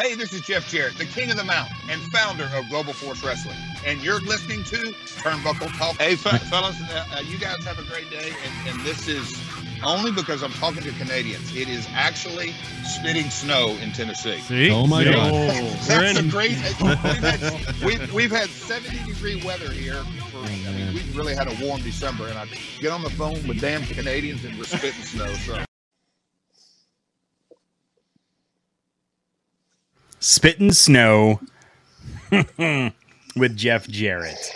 Hey, this is Jeff Jarrett, the king of the mountain and founder of Global Force Wrestling, and you're listening to Turnbuckle Talk. Hey, fellas, uh, uh, you guys have a great day, and, and this is only because I'm talking to Canadians. It is actually spitting snow in Tennessee. See? Oh my See? God. That's a great. We've had, we've, we've had 70 degree weather here. For, I mean, we really had a warm December, and I get on the phone with damn Canadians and we're spitting snow. So. Spittin' Snow with Jeff Jarrett.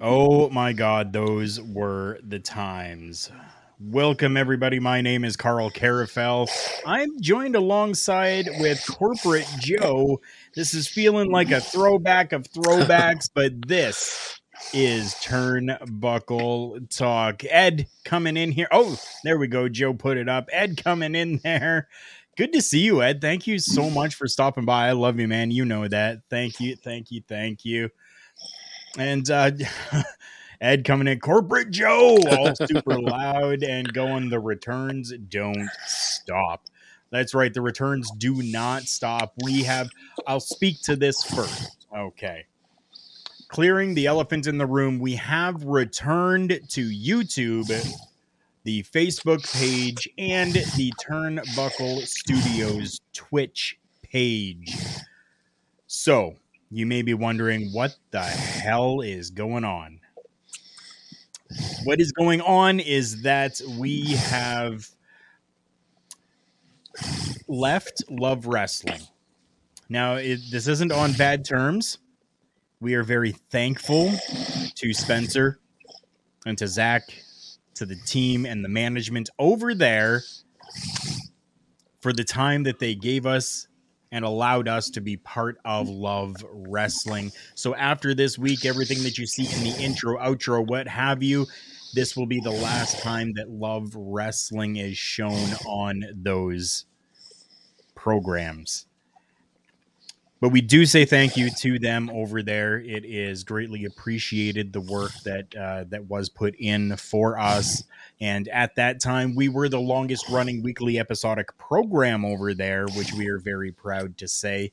Oh my God, those were the times. Welcome, everybody. My name is Karl Karufel. I'm joined alongside with Corporate Joe. This is feeling like a throwback of throwbacks, but this is Turnbuckle Talk. Ed coming in here. Oh, there we go. Joe put it up. Ed coming in there. Good to see you, Ed. Thank you so much for stopping by. I love you, man. You know that. Thank you, thank you, thank you. And uh Ed coming in, corporate Joe, all super loud and going. The returns don't stop. That's right. The returns do not stop. We have, I'll speak to this first. Okay. Clearing the elephant in the room, we have returned to YouTube, the Facebook page, and the Turnbuckle Studios Twitch page. So, you may be wondering what the hell is going on what is going on is that we have left Love Wrestling. Now, it, this isn't on bad terms. We are very thankful to Spencer and to Zach, to the team and the management over there for the time that they gave us and allowed us to be part of Love Wrestling. So after this week, everything that you see in the intro, outro, what have you, this will be the last time that Love Wrestling is shown on those programs. But we do say thank you to them over there. It is greatly appreciated the work that uh, that was put in for us. And at that time, we were the longest running weekly episodic program over there, which we are very proud to say.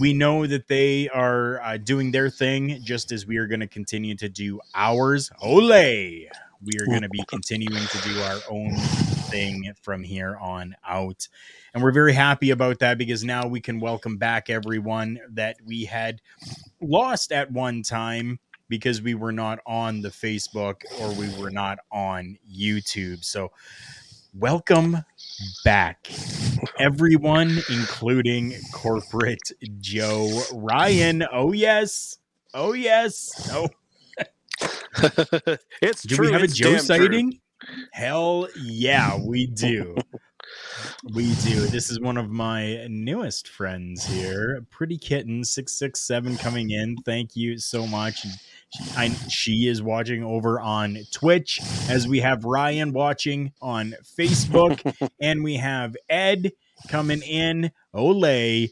We know that they are uh, doing their thing just as we are going to continue to do ours. Ole! We are going to be continuing to do our own thing from here on out. And we're very happy about that because now we can welcome back everyone that we had lost at one time because we were not on the Facebook or we were not on YouTube. So, welcome back, everyone, including corporate Joe Ryan. Oh, yes. Oh, yes. Oh, it's do true. we have a Joe damn true. Hell yeah, we do. we do. This is one of my newest friends here, Pretty Kitten six six seven coming in. Thank you so much. She, I, she is watching over on Twitch, as we have Ryan watching on Facebook, and we have Ed coming in. Ole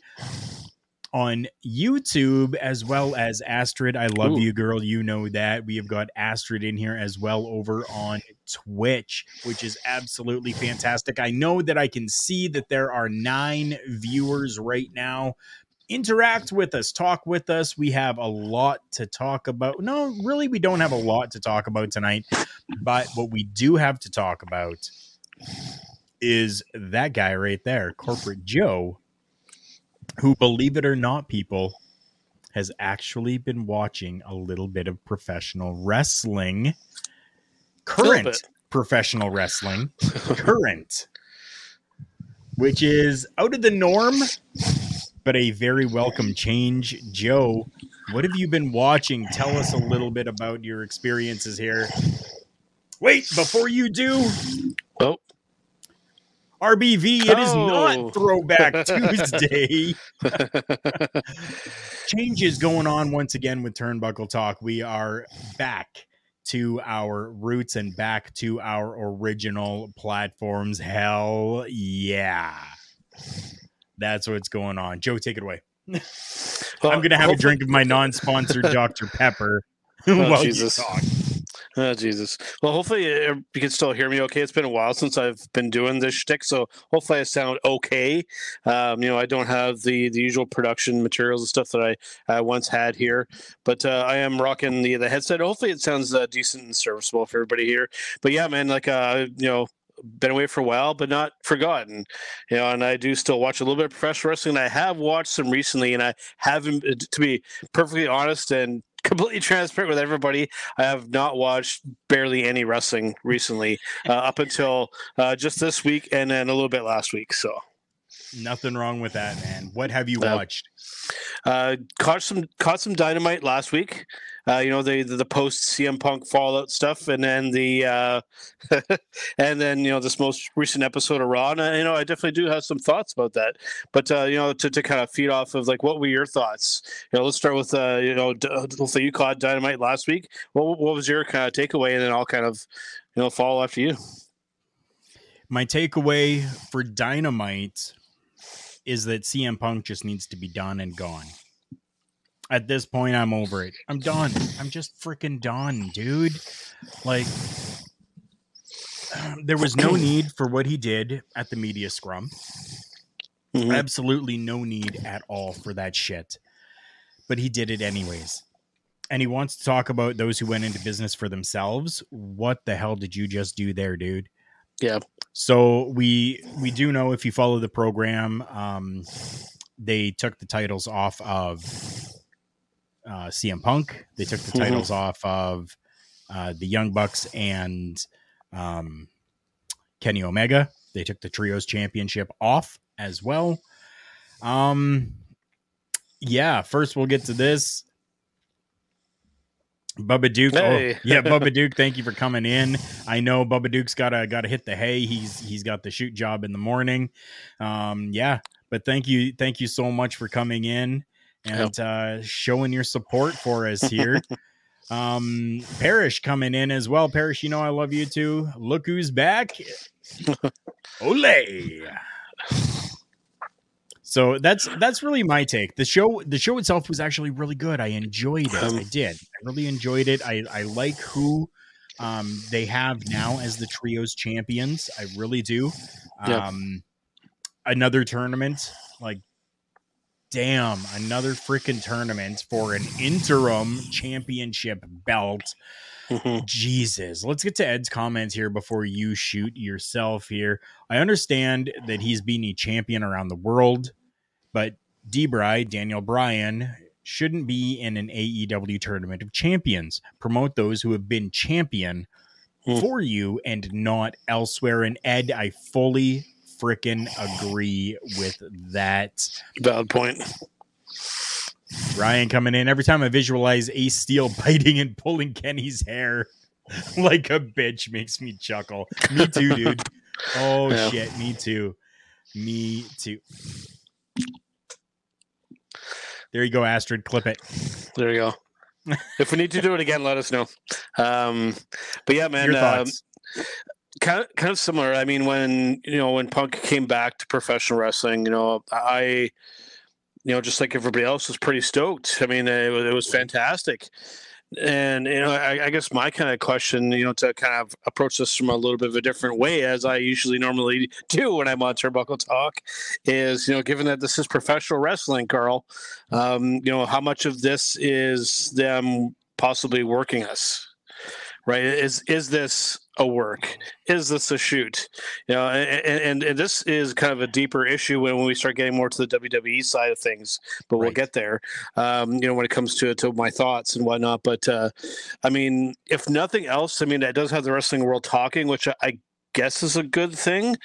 on YouTube as well as Astrid. I love Ooh. you, girl. You know that. We have got Astrid in here as well over on Twitch, which is absolutely fantastic. I know that I can see that there are nine viewers right now. Interact with us, talk with us. We have a lot to talk about. No, really, we don't have a lot to talk about tonight. But what we do have to talk about is that guy right there, Corporate Joe, who, believe it or not, people, has actually been watching a little bit of professional wrestling. Current professional wrestling. Current. Which is out of the norm, but a very welcome change. Joe, what have you been watching? Tell us a little bit about your experiences here. Wait, before you do, RBV, it is Oh. not Throwback Tuesday. Changes going on once again with Turnbuckle Talk. We are back to our roots and back to our original platforms. Hell yeah. That's what's going on. Joe, take it away. I'm going to have a drink of my non sponsored Dr. Pepper Oh, while Jesus. you talk. Oh, Jesus. Well, hopefully uh, you can still hear me okay. It's been a while since I've been doing this shtick, so hopefully I sound okay. Um, you know, I don't have the, the usual production materials and stuff that I, I once had here, but uh, I am rocking the, the headset. Hopefully it sounds uh, decent and serviceable for everybody here. But yeah, man, like, uh, you know, been away for a while, but not forgotten. You know, and I do still watch a little bit of professional wrestling. I have watched some recently, and I haven't, to be perfectly honest and completely transparent with everybody, I have not watched barely any wrestling recently, uh, up until uh, just this week, and then a little bit last week. So. Nothing wrong with that, man. What have you Uh, watched? Uh, caught some caught some dynamite last week. Uh, you know the the, post CM Punk Fallout stuff, and then the uh, and then you know this most recent episode of Raw. And uh, you know I definitely do have some thoughts about that. But uh, you know to, to kind of feed off of like what were your thoughts? You know let's start with uh, you know d- let's say you caught dynamite last week. What what was your kind of takeaway? And then I'll kind of you know follow after you. My takeaway for Dynamite is that CM Punk just needs to be done and gone. At this point, I'm over it. I'm done. I'm just freaking done, dude. Like, there was no need for what he did at the media scrum. Mhm. Absolutely no need at all for that shit. But he did it anyways. And he wants to talk about those who went into business for themselves. What the hell did you just do there, dude? Yeah. So we we do know if you follow the program, um, they took the titles off of uh, CM Punk. They took the titles off of uh, the Young Bucks and um, Kenny Omega. They took the trios championship off as well. Um, yeah. First, we'll get to this. Bubba Duke. oh, yeah, Bubba Duke. Thank you for coming in. I know Bubba Duke's gotta gotta hit the hay. He's he's got the shoot job in the morning. Um, yeah, but thank you, thank you so much for coming in and uh, showing your support for us here. um, Parrish coming in as well. Parrish, you know I love you too. Look who's back. Ole. So that's that's really my take. The show the show itself was actually really good. I enjoyed it. Um, I did. I really enjoyed it. I I like who um they have now as the trios champions. I really do. Yeah. Um another tournament like damn, another freaking tournament for an interim championship belt. Jesus. Let's get to Ed's comments here before you shoot yourself here. I understand that he's being a champion around the world, but Debray, Daniel Bryan, shouldn't be in an AEW tournament of champions. Promote those who have been champion Hmm. for you and not elsewhere. And Ed, I fully freaking agree with that. Valid point. Ryan coming in. Every time I visualize Ace Steel biting and pulling Kenny's hair like a bitch makes me chuckle. Me too, dude. Oh Yeah. shit, me too. Me too. There you go, Astrid. Clip it. There you go. if we need to do it again, let us know. Um, but yeah, man, Your um? Kind of kind of similar. I mean, when you know when Punk came back to professional wrestling, you know, I, you know, just like everybody else, was pretty stoked. I mean, it was, it was fantastic. And you know, I, I guess my kind of question, you know, to kind of approach this from a little bit of a different way, as I usually normally do when I'm on Turnbuckle Talk, is you know, given that this is professional wrestling, Karl, um, you know, how much of this is them possibly working us, right? Is is this a work? Is this a shoot? You know, and, and, and this is kind of a deeper issue when, we start getting more to the WWE side of things, but we'll Right. get there. Um, you know, when it comes to to my thoughts and whatnot. But uh, I mean, if nothing else, I mean, that does have the wrestling world talking, which I, I guess is a good thing.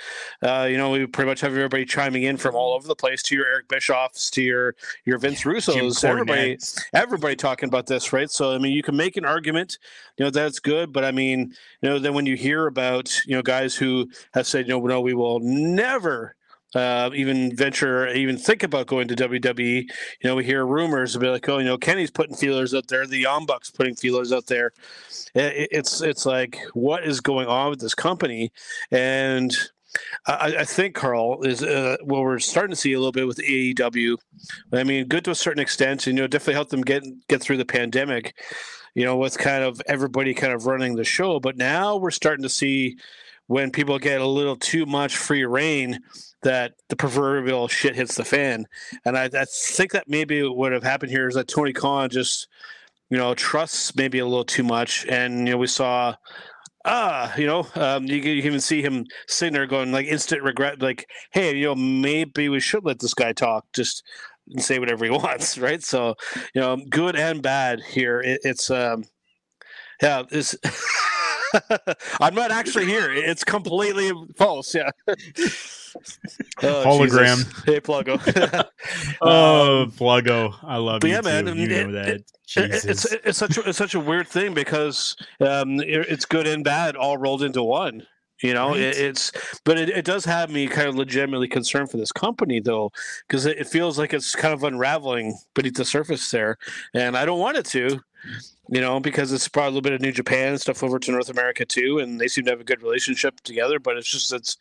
Uh, you know, we pretty much have everybody chiming in from all over the place to your Eric Bischoffs, to your your Vince Russo's, everybody, everybody talking about this, right? So I mean, you can make an argument, you know, that's good, but I mean, you know, then when you hear about you know guys who have said, you know, no, we will never uh, even venture, even think about going to WWE. You know, we hear rumors be like, oh, you know, Kenny's putting feelers out there, the Young putting feelers out there. It, it's it's like, what is going on with this company? And I, I think Karl is uh, what we're starting to see a little bit with AEW. I mean, good to a certain extent, and you know, definitely helped them get get through the pandemic. You know, with kind of everybody kind of running the show, but now we're starting to see when people get a little too much free reign that the proverbial shit hits the fan. And I, I think that maybe what would have happened here is that Tony Khan just, you know, trusts maybe a little too much. And, you know, we saw, ah, you know, um, you, you, can even see him sitting there going like instant regret, like, hey, you know, maybe we should let this guy talk just and say whatever he wants, right? So, you know, good and bad here. It, it's, um, yeah, it's. I'm not actually here. It's completely false. Yeah. oh, Hologram. Jesus. Hey, Pluggo. oh, um, Pluggo. I love you. Yeah, man. You it, know that. It, it's it's such a, it's such a weird thing because um, it's good and bad all rolled into one. You know, right. it, it's but it, it does have me kind of legitimately concerned for this company though, because it, it feels like it's kind of unraveling beneath the surface there, and I don't want it to you know, because it's brought a little bit of New Japan stuff over to North America too, and they seem to have a good relationship together. But it's just it's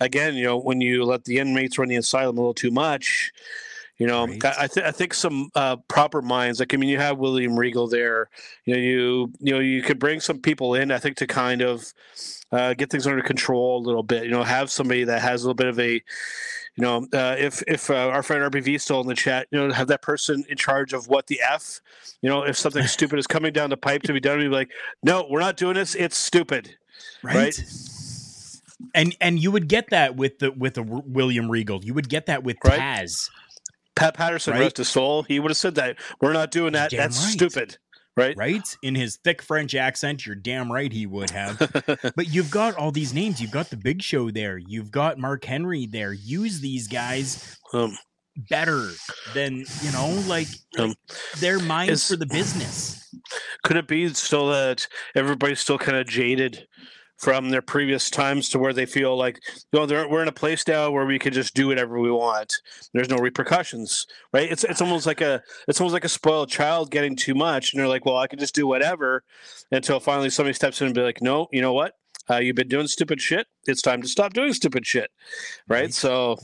again, you know, when you let the inmates run the asylum a little too much, you know, right. I, th- I think some uh, proper minds, like I mean, you have William Regal there. You know, you you know, you could bring some people in. I think to kind of uh, get things under control a little bit. You know, have somebody that has a little bit of a you know, uh, if if uh, our friend RBV still in the chat, you know, have that person in charge of what the f, you know, if something stupid is coming down the pipe to be done, be like, no, we're not doing this. It's stupid, right? right? And and you would get that with the with the William Regal. You would get that with right? Taz. Pat Patterson, right? rest his soul. He would have said that we're not doing that. That's right. stupid right? Right? In his thick French accent, you're damn right he would have. but you've got all these names. You've got the Big Show there. You've got Mark Henry there. Use these guys um, better than you know, like, um, their minds is, for the business. Could it be still that everybody's still kind of jaded from their previous times to where they feel like you know we're in a place now where we can just do whatever we want. There's no repercussions right? It's it's almost like a it's almost like a spoiled child getting too much and they're like well i can just do whatever until finally somebody steps in and be like no you know what? Uh, you've been doing stupid shit. It's time to stop doing stupid shit. Right. So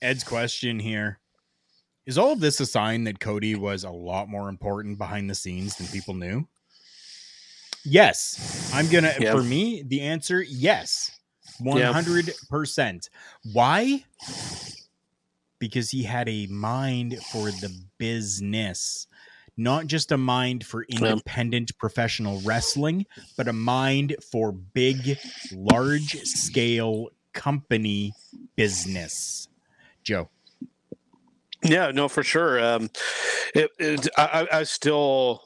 ed's question here. Is all of this a sign that cody was a lot more important behind the scenes than people knew Yes, I'm gonna. Yep. For me, the answer yes, one hundred percent. Why? Because he had a mind for the business, not just a mind for independent professional wrestling, but a mind for big, large scale company business. Joe. Yeah, no, for sure. Um, it, it, I, I still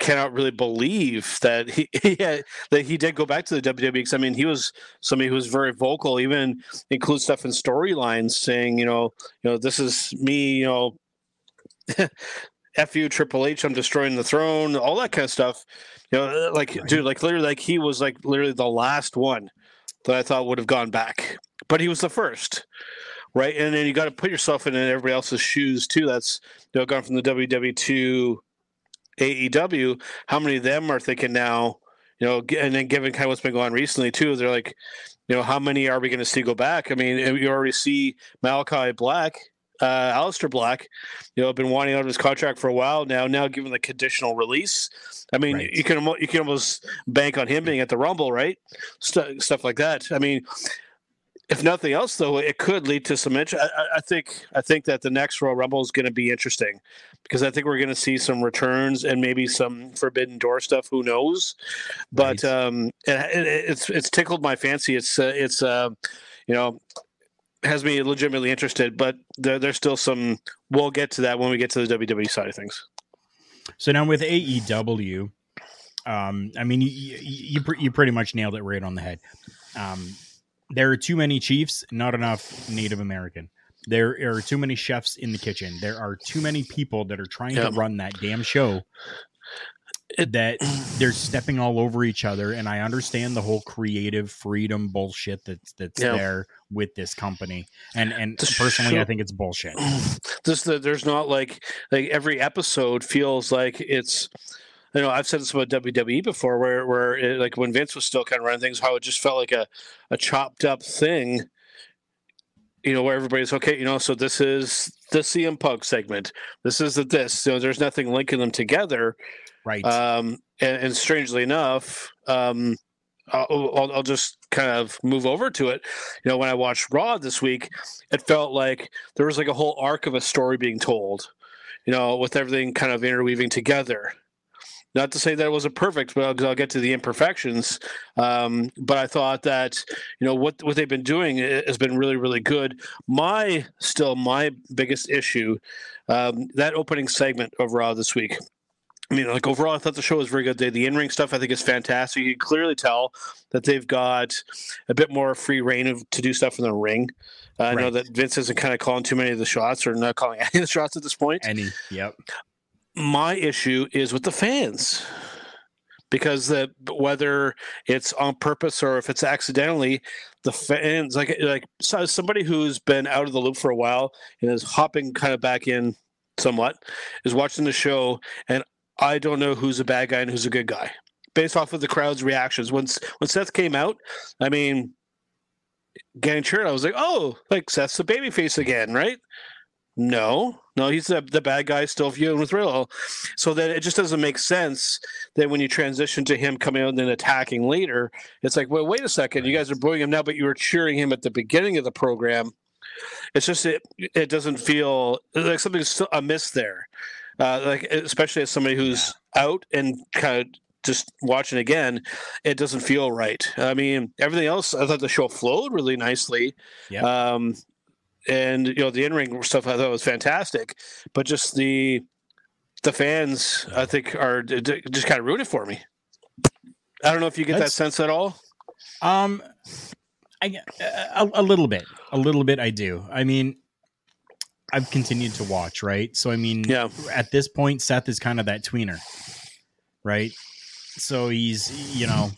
cannot really believe that he, he had, that he did go back to the WWE because I mean he was somebody who was very vocal, even include stuff in storylines saying you know you know this is me you know. F you, Triple H, I'm destroying the throne, all that kind of stuff. You know, uh, like, right. dude, like, literally, like, he was like literally the last one that I thought would have gone back, but he was the first, right? And then you got to put yourself in everybody else's shoes too. That's you know, gone from the WWE to AEW, how many of them are thinking now, you know, and then given kind of what's been going on recently too, they're like, you know, how many are we going to see go back? I mean, you already see Malachi Black, uh, Aleister Black, you know, been wanting out of his contract for a while now. Now, given the conditional release, I mean, right. you can you can almost bank on him being at the Rumble, right? St- stuff like that. I mean, if nothing else, though, it could lead to some interest. I, I, think I think that the next Royal Rumble is going to be interesting because I think we're going to see some returns and maybe some Forbidden Door stuff. Who knows? But right. um, it, it, it's it's tickled my fancy. It's uh, it's uh, you know has me legitimately interested. But there, there's still some. We'll get to that when we get to the WWE side of things. So now with AEW, Um, I mean, you you, you, you pretty much nailed it right on the head. Um, there are too many chiefs, not enough Native American. There are too many chefs in the kitchen. There are too many people that are trying to run that damn show It- that they're stepping all over each other. And I understand the whole creative freedom bullshit that's that's there with this company. And and The personally, I think it's bullshit. this the, there's not like like every episode feels like it's you know I've said this about WWE before where where it, like when Vince was still kind of running things how it just felt like a a chopped up thing you know where everybody's okay you know so this is the CM Punk segment this is the this So there's nothing linking them together Right. um and, and strangely enough um I'll, I'll, I'll just kind of move over to it. You know, when I watched Raw this week, it felt like there was like a whole arc of a story being told. You know, with everything kind of interweaving together. Not to say that it wasn't perfect, but I'll, I'll get to the imperfections. Um, but I thought that you know what what they've been doing has been really really good. My still my biggest issue um, that opening segment of Raw this week. I mean, like overall, I thought the show was very good. The, the in-ring stuff, I think, is fantastic. You can clearly tell that they've got a bit more free reign of to do stuff in the ring. Uh, I know that Vince isn't kind of calling too many of the shots, or not calling any of the shots at this point. Any. Yep. My issue is with the fans, because the whether it's on purpose or if it's accidentally, the fans like like so somebody who's been out of the loop for a while and is hopping kind of back in somewhat is watching the show and I don't know who's a bad guy and who's a good guy based off of the crowd's reactions. once when Seth came out, I mean, getting cheered, I was like, oh, like Seth's the babyface again, right? No, no, he's the, the bad guy still viewing with Riddle. So then it just doesn't make sense that when you transition to him coming out and then attacking later, it's like, well, wait a second, you guys are booing him now, but you were cheering him at the beginning of the program. It's just it it doesn't feel like something's still amiss there. Uh, like especially as somebody who's out and kind of just watching again, it doesn't feel right. I mean, everything else, I thought the show flowed really nicely. Yeah. Um, and you know the in-ring stuff I thought was fantastic, but just the the fans I think are just kind of ruined it for me. I don't know if you get That's- that sense at all. Um, I a, a little bit, a little bit. I do. I mean, I've continued to watch, right? So I mean, Yeah. At this point, Seth is kind of that tweener, right? So he's you know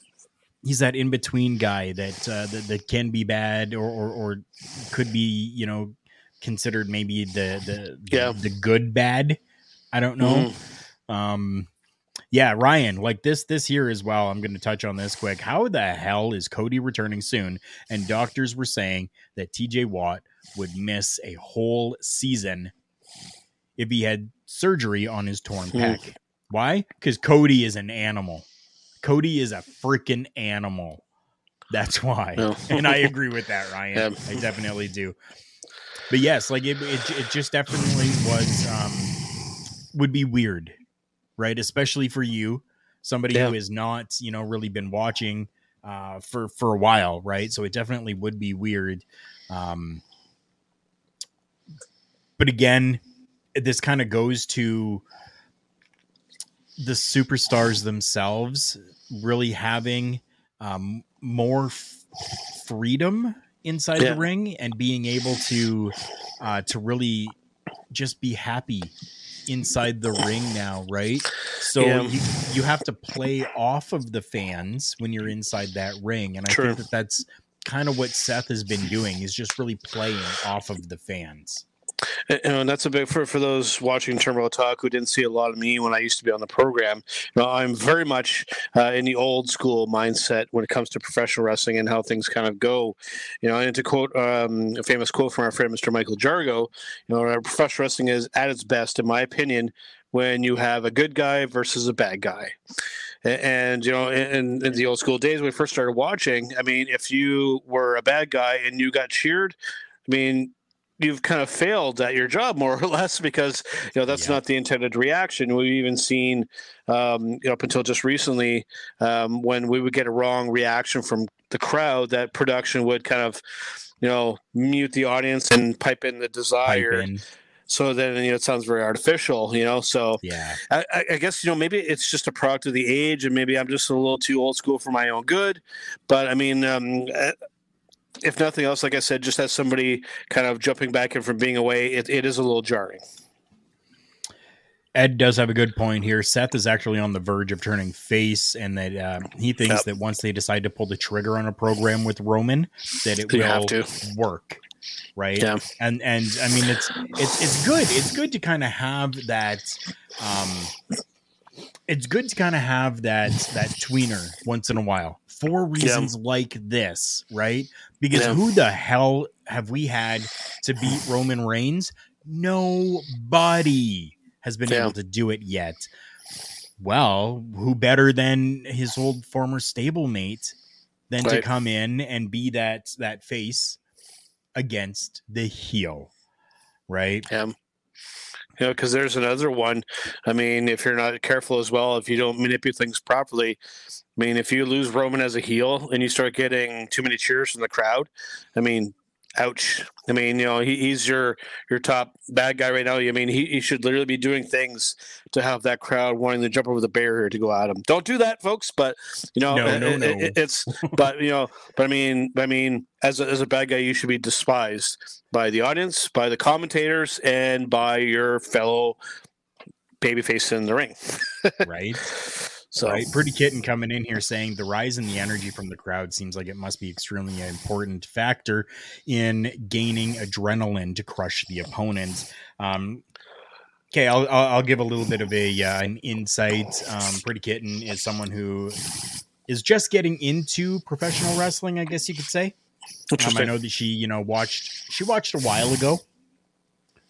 he's that in between guy that, uh, that that can be bad or, or or could be you know considered maybe the the the, Yeah. the good bad. I don't know. Um, yeah, Ryan, like this this year as well. I'm going to touch on this quick. How the hell is Cody returning soon? And doctors were saying that TJ Watt would miss a whole season if he had surgery on his torn Hmm. pec. Why? Because Cody is an animal. Cody is a freaking animal. That's why. No. and I agree with that, Ryan. Yeah. I definitely do. But yes, like it, it, it just definitely was um would be weird, right? Especially for you, somebody Yeah. who has not, you know, really been watching uh for for a while, right? So it definitely would be weird. Um but again, this kind of goes to the superstars themselves really having um, more f- freedom inside Yeah. the ring and being able to uh, to really just be happy inside the ring now, right? So Yeah. you you have to play off of the fans when you're inside that ring, and I True. think that that's kind of what Seth has been doing is just really playing off of the fans. And, and that's a big for for those watching Turbo Talk who didn't see a lot of me when I used to be on the program. You know, I'm very much uh, in the old school mindset when it comes to professional wrestling and how things kind of go. You know, and to quote um, a famous quote from our friend Mr. Michael Jargo, you know, professional wrestling is at its best, in my opinion, when you have a good guy versus a bad guy. A- And you know, in, in the old school days when we first started watching, I mean, if you were a bad guy and you got cheered, I mean, you've kind of failed at your job more or less because you know that's Yeah. not the intended reaction. We've even seen um, you know up until just recently um, when we would get a wrong reaction from the crowd, that production would kind of you know mute the audience and pipe in the desire. in. So then you know it sounds very artificial, you know. So Yeah. I, I- I guess you know maybe it's just a product of the age, and maybe I'm just a little too old school for my own good. But I mean, um, eh, if nothing else, like I said, just as somebody kind of jumping back in from being away, it, it is a little jarring. Ed does have a good point here. Seth is actually on the verge of turning face, and that uh, he thinks Yep. that once they decide to pull the trigger on a program with Roman, that it You will have to. work, right? Yeah. And and I mean, it's it's it's good. It's good to kind of have that. Um, it's good to kind of have that that tweener once in a while for reasons like this, right? Because Yeah. who the hell have we had to beat Roman Reigns? Nobody has been Yeah. able to do it yet. Well, who better than his old former stablemate than to come in and be that that face against the heel, right? Yeah. You know, because there's another one. I mean, if you're not careful as well, if you don't manipulate things properly, I mean, if you lose Roman as a heel and you start getting too many cheers from the crowd, I mean, ouch. I mean, you know, he, he's your your top bad guy right now. I mean, he, he should literally be doing things to have that crowd wanting to jump over the barrier to go at him. Don't do that, folks. But you know, No, no, it- no. it- it's but you know, but I mean, I mean, as a, as a bad guy, you should be despised by the audience, by the commentators, and by your fellow babyface in the ring. right? So Right. Pretty Kitten coming in here saying the rise in the energy from the crowd seems like it must be extremely important factor in gaining adrenaline to crush the opponents. Um, okay, I'll, I'll give a little bit of a uh, an insight. Um, Pretty Kitten is someone who is just getting into professional wrestling, I guess you could say. Um, I know that she, you know, watched she watched a while ago,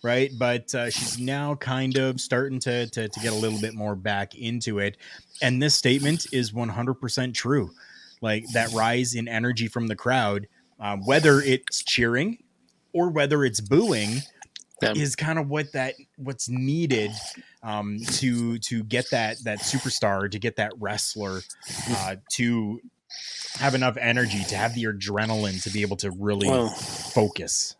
right? But uh, she's now kind of starting to, to to get a little bit more back into it. And this statement is 100% true. Like that rise in energy from the crowd, um, whether it's cheering or whether it's booing, Yeah. is kind of what that what's needed um, to to get that that superstar, to get that wrestler uh, to have enough energy, to have the adrenaline to be able to really Well, focus.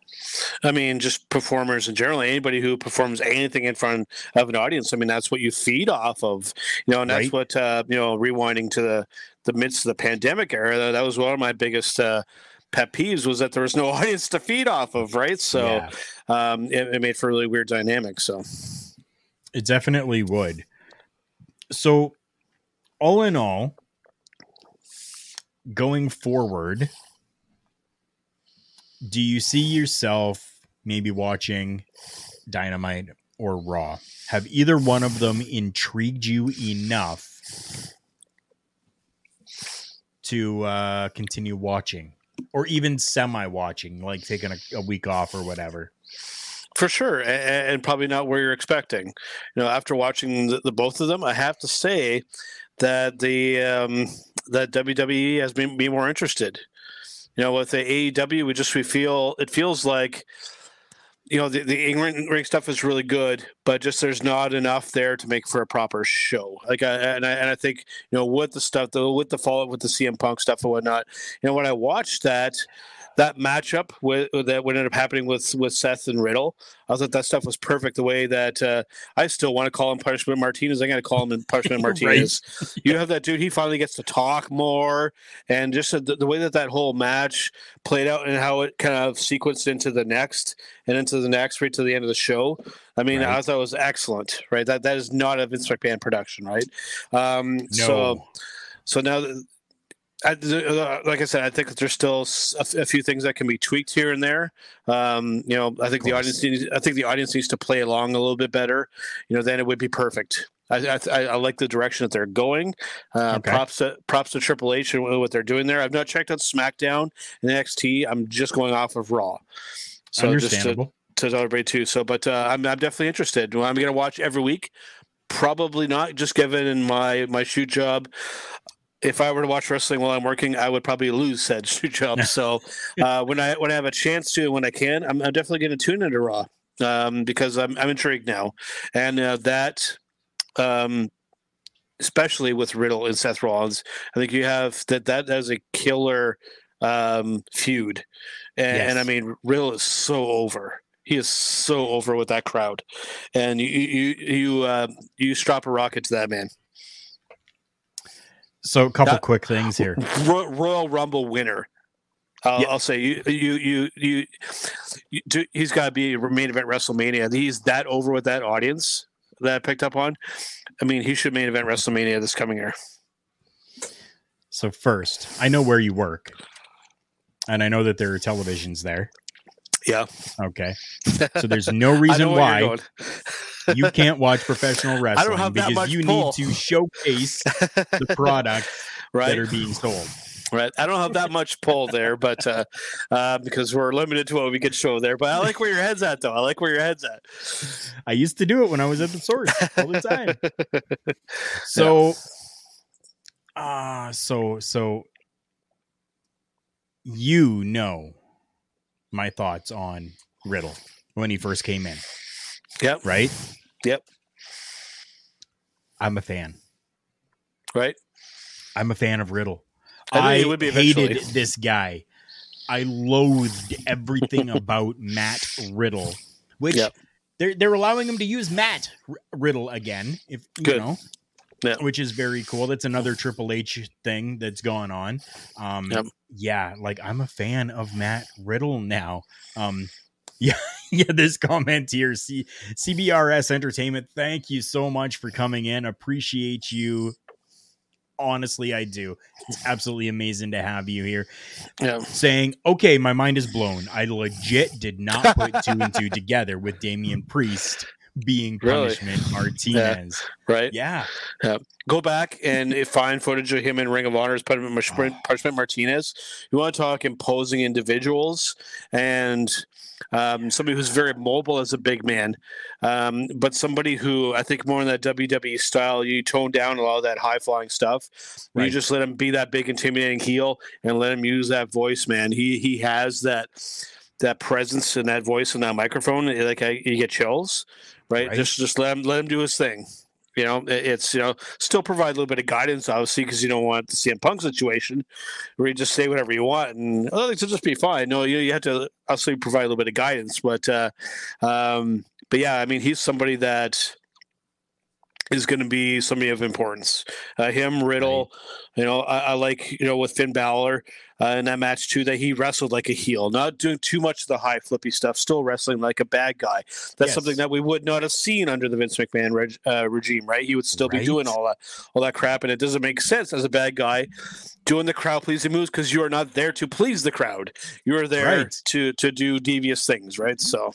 I mean, just performers in general, anybody who performs anything in front of an audience. I mean, that's what you feed off of, you know, and that's Right. what, uh, you know, rewinding to the, the midst of the pandemic era, that, that was one of my biggest uh, pet peeves was that there was no audience to feed off of, right? So Yeah. um, it, it made for a really weird dynamic. So, It definitely would. So, all in all, going forward, do you see yourself maybe watching Dynamite or Raw? Have either one of them intrigued you enough to uh, continue watching, or even semi-watching, like taking a, a week off or whatever? For sure, and, and probably not where you're expecting. You know, after watching the, the both of them, I have to say that the um, that WWE has been be more interested. You know, with the AEW, we just we feel it feels like you know the the in ring stuff is really good, but just there's not enough there to make for a proper show. Like, I, and I and I think you know with the stuff, though with the follow up with the CM Punk stuff and whatnot. You know, when I watched that that matchup with, that would end up happening with with Seth and Riddle. I thought that stuff was perfect. The way that uh, I still want to call him Punishment Martinez. I got to call him Punishment Martinez. You have that dude. He finally gets to talk more, and just the, the way that that whole match played out and how it kind of sequenced into the next and into the next right to the end of the show. I mean, I thought it was excellent. Right, that that is not a Vince McMahon production, right? Um, No. So so now. I, uh, like I said, I think that there's still a, f- a few things that can be tweaked here and there. Um, you know, I think the audience needs. I think the audience needs to play along a little bit better. You know, then it would be perfect. I, I, I like the direction that they're going. Uh, Okay. Props to props to Triple H and what they're doing there. I've not checked out SmackDown and NXT. I'm just going off of Raw. So just to, Understandable. to tell everybody too. So, but uh, I'm I'm definitely interested. I'm going to watch every week. Probably not, just given my my shoot job. If I were to watch wrestling while I'm working, I would probably lose said job. So, uh, when I when I have a chance to, when I can, I'm, I'm definitely going to tune into Raw um, because I'm I'm intrigued now, and uh, that. Um, especially with Riddle and Seth Rollins, I think you have that that, that is a killer um, feud, and, and I mean Riddle is so over. He is so over with that crowd, and you you you uh, you strap a rocket to that man. So a couple That- quick things here. Ro- Royal Rumble winner. I'll, Yeah. I'll say you you you you. you do, he's got to be a main event WrestleMania. He's that over with that audience that I picked up on. I mean, he should main event WrestleMania this coming year. So first, I know where you work, and I know that there are televisions there. Yeah. Okay, so there's no reason why. You can't watch professional wrestling because you pull. need to showcase the products right. that are being sold. Right. I don't have that much pull there, but uh, uh, because we're limited to what we can show there. But I like where your head's at, though. I like where your head's at. I used to do it when I was at the source all the time. So, uh so so you know my thoughts on Riddle when he first came in, Yep. right? Yep. I'm a fan. Right. I'm a fan of Riddle. I I, would be hated eventually. this guy. I loathed everything about Matt Riddle, which Yep. they're they're allowing him to use Matt Riddle again. If you Good. know, Yeah. which is very cool. That's another Triple H thing that's going on. Um, Yep. yeah, like I'm a fan of Matt Riddle now. Um, yeah, yeah. This comment here, C- CBRS Entertainment. Thank you so much for coming in. Appreciate you. Honestly, I do. It's absolutely amazing to have you here. Yeah. Saying, okay, my mind is blown. I legit did not put two and two together with Damian Priest being Really? punishment Martinez. Right. Yeah. Go back and find footage of him in Ring of Honor's Punishment, Punishment Martinez. You want to talk imposing individuals and um, somebody who's very mobile as a big man, um, but somebody who I think more in that WWE style. You tone down a lot of that high flying stuff. where You just let him be that big, intimidating heel and let him use that voice. Man, he he has that that presence and that voice and that microphone. Like I, you get chills, right? Right. Just just let him let him do his thing. You know, it's you know still provide a little bit of guidance, obviously, because you don't want the CM Punk situation where you just say whatever you want and oh, it'll just be fine. No, you you have to obviously provide a little bit of guidance, but uh, um, but yeah, I mean, he's somebody that is going to be somebody of importance. Uh, him, Riddle, you know, I, I like you know with Finn Balor uh, in that match too that he wrestled like a heel, not doing too much of the high flippy stuff, still wrestling like a bad guy. That's Yes. something that we would not have seen under the Vince McMahon reg, uh, regime, right? He would still be doing all that, all that crap, and it doesn't make sense as a bad guy doing the crowd pleasing moves because you are not there to please the crowd. You are there Right. to to do devious things, right? So,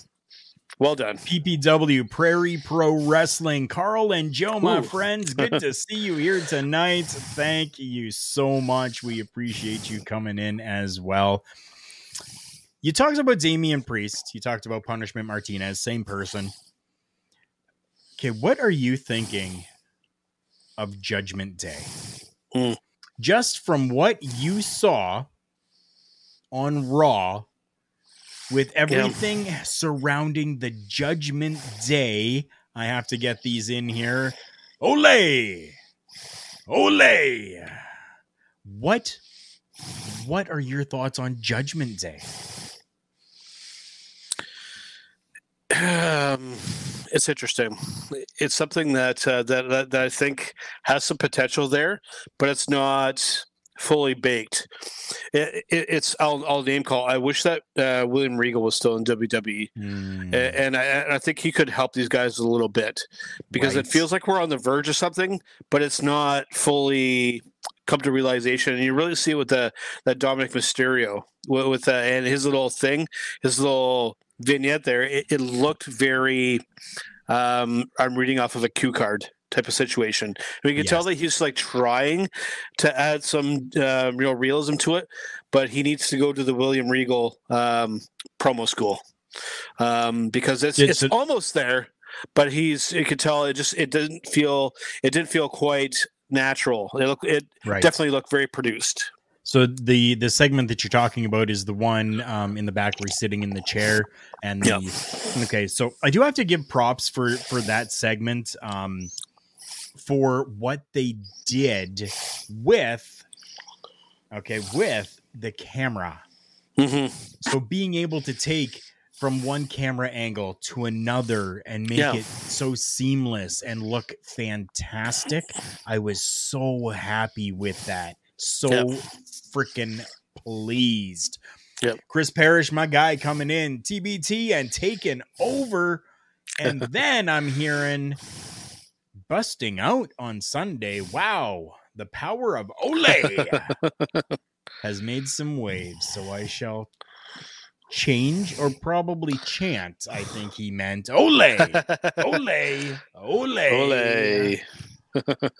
well done. PPW Prairie Pro Wrestling. Karl and Joe, my Ooh. friends, good to see you here tonight. Thank you so much. We appreciate you coming in as well. You talked about Damian Priest. You talked about Punishment Martinez, same person. Okay, what are you thinking of Judgment Day? Hmm. Just from what you saw on Raw with everything surrounding the Judgment Day. I have to get these in here. Ole! Ole! What what are your thoughts on Judgment Day? Um, it's interesting. It's something that, uh, that that that I think has some potential there, but it's not fully baked. It, it, it's I'll, I'll name call. I wish that uh, William Regal was still in WWE. A- and I, and I think he could help these guys a little bit because it feels like we're on the verge of something, but it's not fully come to realization. And you really see it with the that Dominik Mysterio with, with uh, and his little thing, his little vignette there. It, it looked very. Um, I'm reading off of a cue card type of situation. And you can tell that he's like trying to add some uh, real realism to it, but he needs to go to the William Regal um, promo school um, because it's Did- it's so- almost there, but he's you could tell it just it didn't feel it didn't feel quite natural. It look it Right. definitely looked very produced. So the the segment that you're talking about is the one um, in the back where he's sitting in the chair and the Yeah. okay. So I do have to give props for for that segment um, for what they did with okay with the camera. Mm-hmm. So being able to take from one camera angle to another and make Yeah. it so seamless and look fantastic. I was so happy with that. So Yep. freaking pleased. Yep. Chris Parrish, my guy, coming in, TBT and taking over. And then I'm hearing busting out on Sunday. Wow, the power of Ole has made some waves. So I shall change or probably chant. I think he meant Ole, Ole, Ole, Ole.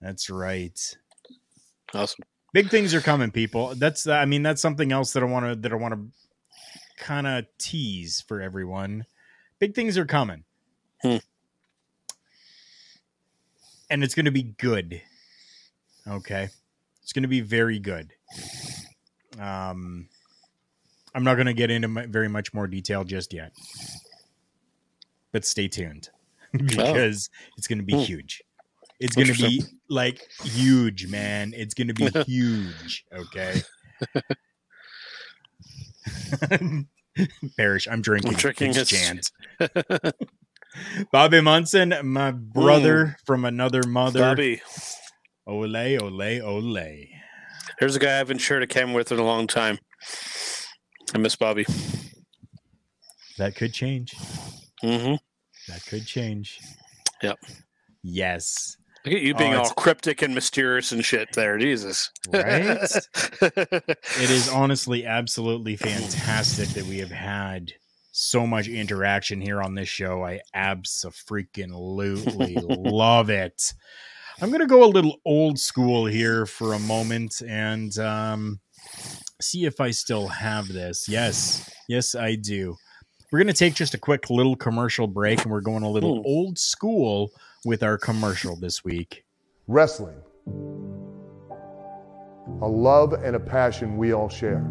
That's right. Awesome. Big things are coming, people. That's I mean that's something else that I want to that I want to kind of tease for everyone. Big things are coming. Hmm. And it's going to be good. Okay. It's going to be very good. Um I'm not going to get into my, very much more detail just yet. But stay tuned because it's going to be Hmm. huge. It's going to be like huge, man. It's going to be huge, okay? Parrish, I'm drinking. I'm drinking It's his-. Bobby Munson, my brother from another mother. Bobby, Ole, ole, ole. here's a guy I haven't shared a cam with in a long time. I miss Bobby. That could change. Mm-hmm. That could change. Yep. Yes. Look at you being Oh, all cryptic and mysterious and shit there. Jesus. Right? It is honestly absolutely fantastic that we have had so much interaction here on this show. I absolutely love it. I'm going to go a little old school here for a moment and um, see if I still have this. Yes, yes, I do. We're going to take just a quick little commercial break and we're going a little Hmm. old school with our commercial this week. Wrestling. A love and a passion we all share.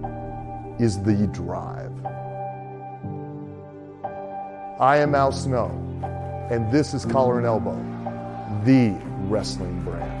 is the drive. I am Al Snow, and this is Collar and Elbow, the wrestling brand.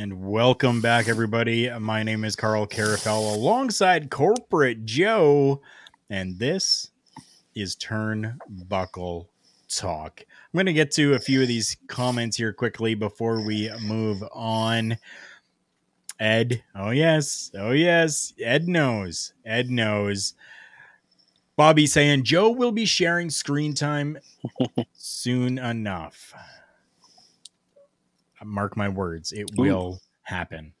And welcome back, everybody. My name is Karl Karufel alongside Corporate Joe, and this is Turnbuckle Talk. I'm going to get to a few of these comments here quickly before we move on. Ed, oh yes, oh yes, Ed knows, Ed knows. Bobby saying Joe will be sharing screen time soon enough mark my words, it Ooh. will happen.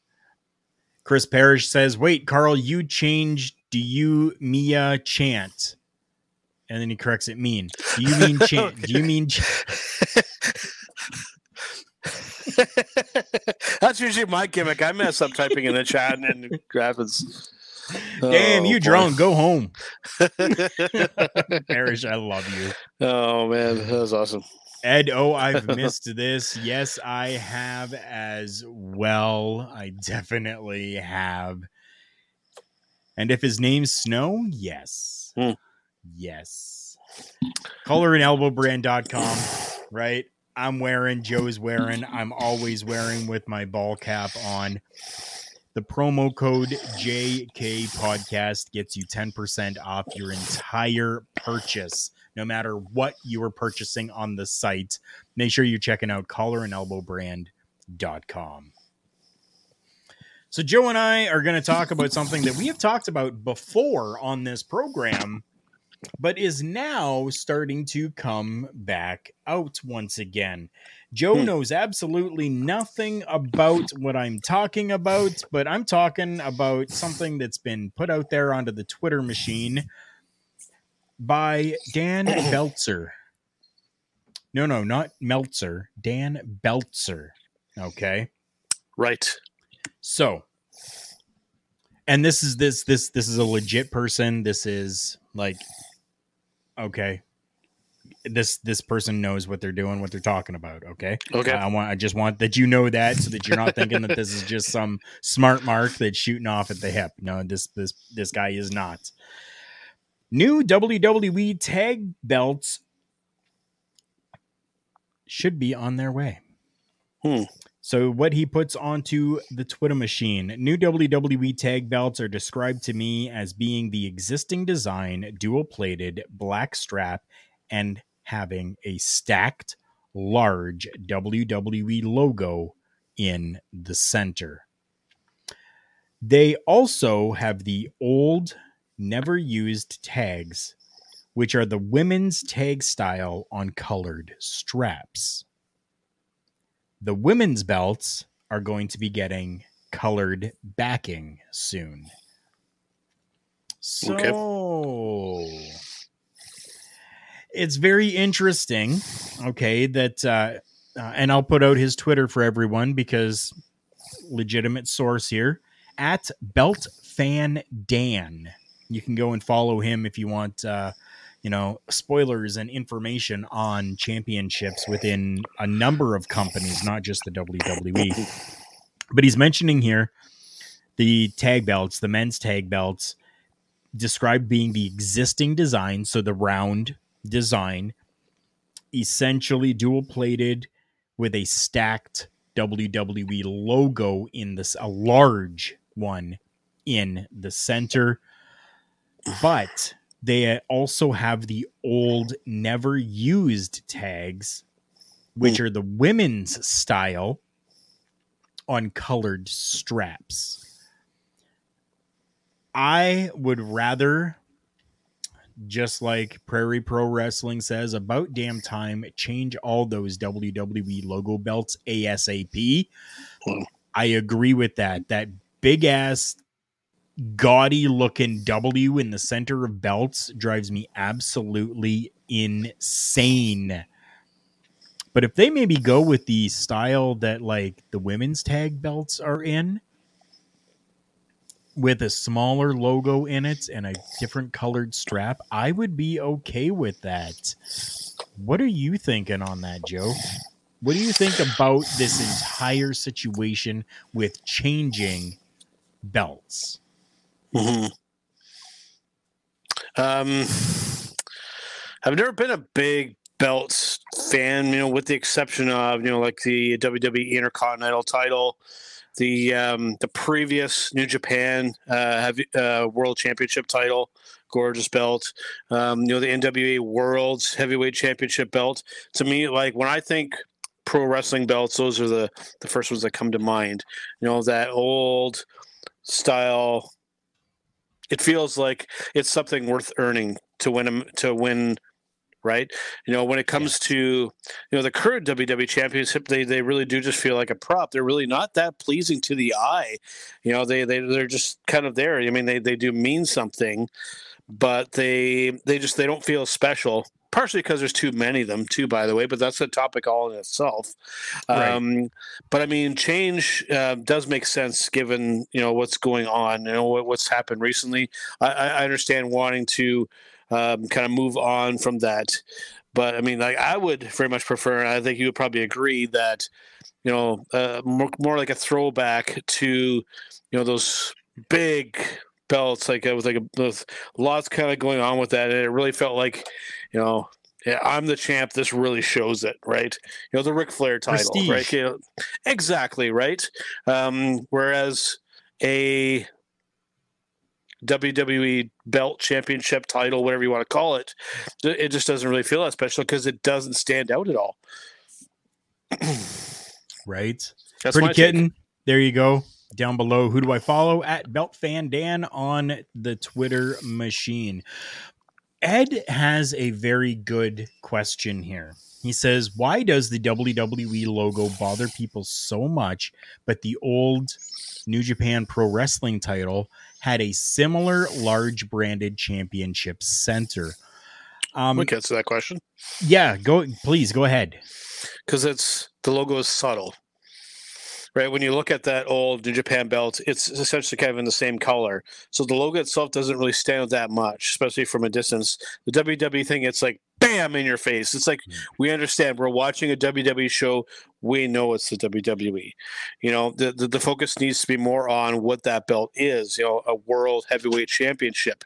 Chris Parrish says, "Wait, Karl, you changed. Do you Mia chant?" And then he corrects it. Mean? Do you mean chant? Do you mean? Ch- That's usually my gimmick. I mess up typing in the chat and then it happens. Damn, Oh, you boy. drunk. Go home, Parrish. I love you, oh man, that was awesome. Ed. Oh, I've missed this. Yes, I have as well. I definitely have. And if his name's Snow, yes, Hmm. yes. Collarandelbowbrand.com, right? I'm wearing, Joe's wearing, I'm always wearing with my ball cap on. The promo code JK Podcast gets you 10% off your entire purchase, no matter what you are purchasing on the site. Make sure you're checking out collarandelbowbrand.com. So, Joe and I are going to talk about something that we have talked about before on this program, but is now starting to come back out once again. Joe Hmm. knows absolutely nothing about what I'm talking about, but I'm talking about something that's been put out there onto the Twitter machine by Dan Beltzer. No, no, not Meltzer. Dan Beltzer. Okay. Right. So, and this is this this this is a legit person. This is like okay. This this person knows what they're doing, what they're talking about. Okay. Okay. I want I just want that you know that so that you're not thinking that this is just some smart mark that's shooting off at the hip. No, this this this guy is not. New WWE tag belts should be on their way. Hmm. So what he puts onto the Twitter machine, new WWE tag belts are described to me as being the existing design, dual plated, black strap, and having a stacked, large WWE logo in the center. They also have the old, never used tags, which are the women's tag style on colored straps. The women's belts are going to be getting colored backing soon. So it's very interesting. Okay, that uh, uh, and I'll put out his Twitter for everyone because legitimate source here at Belt Fan Dan. You can go and follow him if you want. Uh, you know, spoilers and information on championships within a number of companies, not just the WWE. But he's mentioning here the tag belts, the men's tag belts, described being the existing design, so the round design, essentially dual plated with a stacked WWE logo in this, a large one in the center. But they also have the old, never used tags, which mm. are the women's style on colored straps. I would rather, just like Prairie Pro Wrestling says, about damn time, change all those WWE logo belts ASAP. Hmm. I agree with that. That big ass gaudy looking W in the center of belts drives me absolutely insane. But if they maybe go with the style that like the women's tag belts are in, with a smaller logo in it and a different colored strap, I would be okay with that. What are you thinking on that, Joe? What do you think about this entire situation with changing belts? Hmm Um, I've never been a big belts fan, you know, with the exception of you know like the WWE Intercontinental title, the um, the previous New Japan uh, have, uh, World Championship title, gorgeous belt. Um, you know the NWA World's Heavyweight Championship belt. To me, like when I think pro wrestling belts, those are the the first ones that come to mind. You know that old style it feels like it's something worth earning to win 'em- to win right? You know when it comes to you know the current WWE championship they they really do just feel like a prop. They're really not that pleasing to the eye. You know they they they're just kind of there. I mean they they do mean something but they they just they don't feel special partially because there's too many of them too by the way but that's a topic all in itself Right. um but i mean change uh, does make sense given you know what's going on you know what, what's happened recently i i understand wanting to um, kind of move on from that but i mean like i would very much prefer and i think you would probably agree that you know uh, more, more like a throwback to you know those big belts like it was like a, with lots kind of going on with that and it really felt like you know yeah, I'm the champ. This really shows it, right? You know, the Ric Flair title, Prestige. right? You know, exactly, right? Um, whereas a WWE belt, championship, title, whatever you want to call it, it just doesn't really feel that special because it doesn't stand out at all. right? That's Pretty my take. kitten. There you go. Down below, who do I follow? At Belt Fan Dan on the Twitter machine. Ed has a very good question here. He says, Why does the WWE logo bother people so much, but the old New Japan Pro Wrestling title had a similar large branded championship center? Um, we can answer that question yeah, go please go ahead. because it's the logo is subtle. Right when you look at that old New Japan belt, it's essentially kind of in the same color. So the logo itself doesn't really stand out that much, especially from a distance. The WWE thing, it's like bam in your face. It's like hmm. we understand we're watching a WWE show. We know it's the WWE. You know, the, the the focus needs to be more on what that belt is. You know, a world heavyweight championship.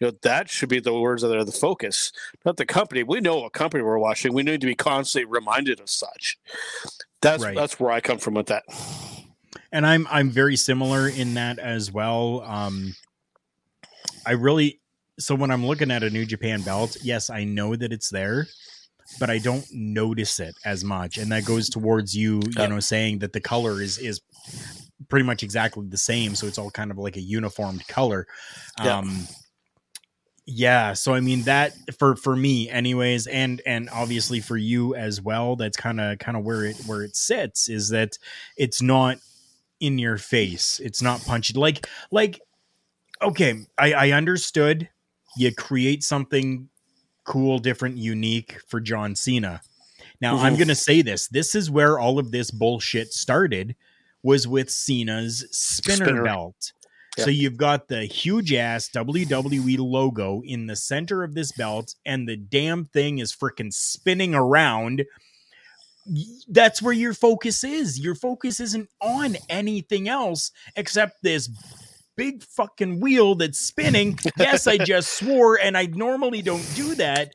You know, that should be the words that are the focus, not the company. We know what company we're watching. We need to be constantly reminded of such. That's Right. that's where I come from with that. and I'm I'm very similar in that as well. Um, I really so when I'm looking at a New Japan belt, yes, I know that it's there, but I don't notice it as much, and that goes towards you, you know, saying that the color is is pretty much exactly the same, so it's all kind of like a uniformed color. Um, yeah so i mean that for for me anyways and and obviously for you as well that's kind of kind of where it where it sits is that it's not in your face it's not punchy like like okay i i understood you create something cool different unique for john cena now i'm Mhm. gonna say this this is where all of this bullshit started was with cena's spinner, Spinner. belt Yep. so you've got the huge ass WWE logo in the center of this belt, and the damn thing is freaking spinning around. That's where your focus is. Your focus isn't on anything else except this big fucking wheel that's spinning. yes, I just swore, and I normally don't do that.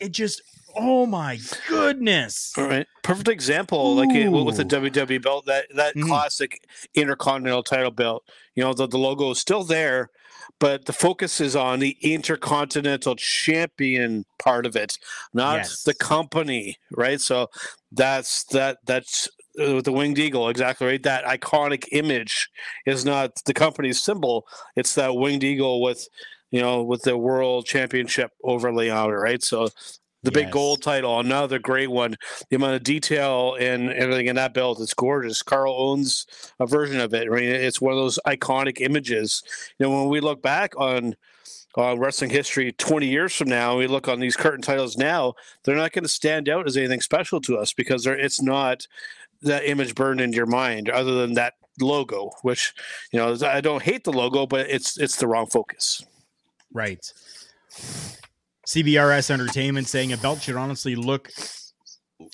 It just, oh my goodness. All right, perfect example. Like it, with the WWE belt, that that Mhm. classic Intercontinental title belt. You know, the, the logo is still there, but the focus is on the Intercontinental Champion part of it, not Yes. the company. Right. So that's that. That's uh, with the winged eagle. Exactly right. That iconic image is not the company's symbol. It's that winged eagle with. You know, with the world championship overlay on it, right? So the big gold title, another great one. The amount of detail and everything in that belt is gorgeous. Karl owns a version of it. I mean, it's one of those iconic images. You know, when we look back on on wrestling history 20 years from now, we look on these curtain titles now, they're not going to stand out as anything special to us because it's not that image burned into your mind other than that logo, which, you know, I don't hate the logo, but it's it's the wrong focus. Right. CBRS Entertainment saying a belt should honestly look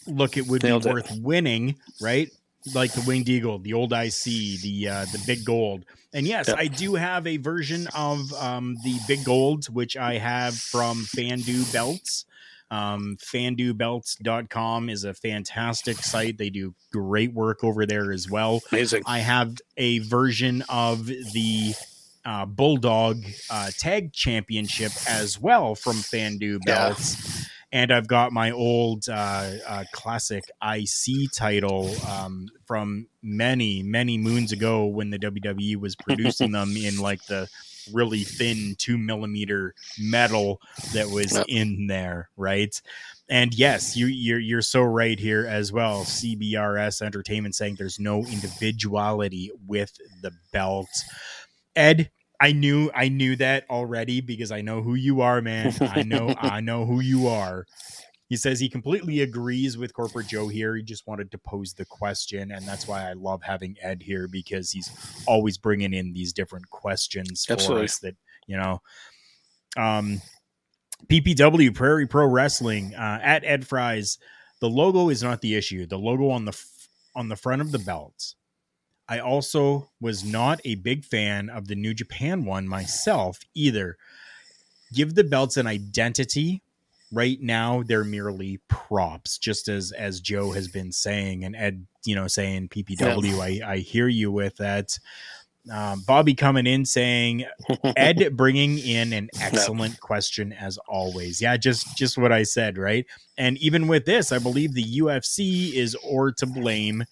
look it would Nailed be it. worth winning, right? Like the winged eagle, the old IC, the uh, the big gold. And yes, Yep. I do have a version of um, the big gold, which I have from Fandu Belts. Um, FanduBelts.com is a fantastic site. They do great work over there as well. Amazing. I have a version of the uh, Bulldog uh, Tag Championship as well from Fandu Yeah. Belts. And I've got my old uh, uh, classic IC title um, from many, many moons ago when the WWE was producing them in like the really thin two millimeter metal that was Yep. in there, right? And yes, you you're you're so right here as well. CBRS Entertainment saying there's no individuality with the belt. Ed, I knew I knew that already because I know who you are, man. I know I know who you are. He says he completely agrees with Corporate Joe here. He just wanted to pose the question, and that's why I love having Ed here because he's always bringing in these different questions for Absolutely. us that you know. Um, PPW Prairie Pro Wrestling uh, at Ed Fries. The logo is not the issue. The logo on the f- on the front of the belt. I also was not a big fan of the New Japan one myself either. Give the belts an identity. Right now, they're merely props, just as as Joe has been saying, and Ed, you know, saying PPW. I I hear you with that. Um, Bobby coming in saying, Ed bringing in an excellent question as always. Yeah, just just what I said, right? And even with this, I believe the UFC is or to blame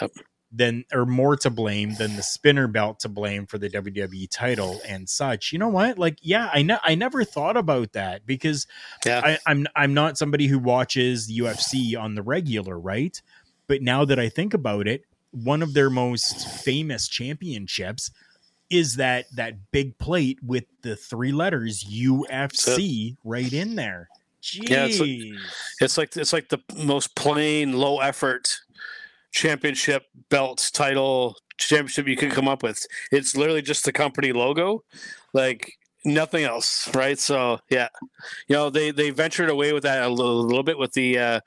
Yep. Than or more to blame than the spinner belt to blame for the WWE title and such. You know what? Like, yeah, I know I never thought about that because Yeah. I, I'm I'm not somebody who watches the UFC on the regular, right? But now that I think about it, one of their most famous championships is that that big plate with the three letters UFC right in there. Jeez. Yeah, it's like- It's like it's like the most plain, low effort championship belt title championship you can come up with. It's literally just the company logo, like nothing else, right? So yeah, you know they they ventured away with that a little, little bit with the uh,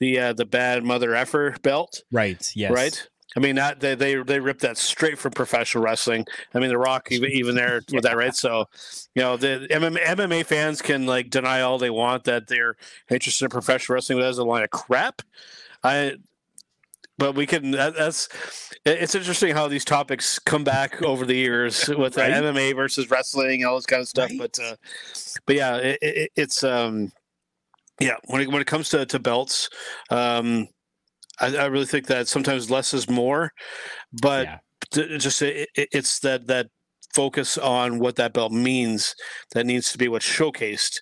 the uh, the bad mother effer belt, right. Yes. right? I mean that they, they they ripped that straight from professional wrestling. I mean the Rock even even there with that, right? So, you know the MMA, MMA fans can like deny all they want that they're interested in professional wrestling, but that's a line of crap. I, but we can. That, that's it's interesting how these topics come back over the years with Right. uh, MMA versus wrestling, and all this kind of stuff. Right. But uh, but yeah, it, it, it's um yeah when it when it comes to to belts, um. I, I really think that sometimes less is more, but Yeah. t- just it- it's that that focus on what that belt means that needs to be what's showcased.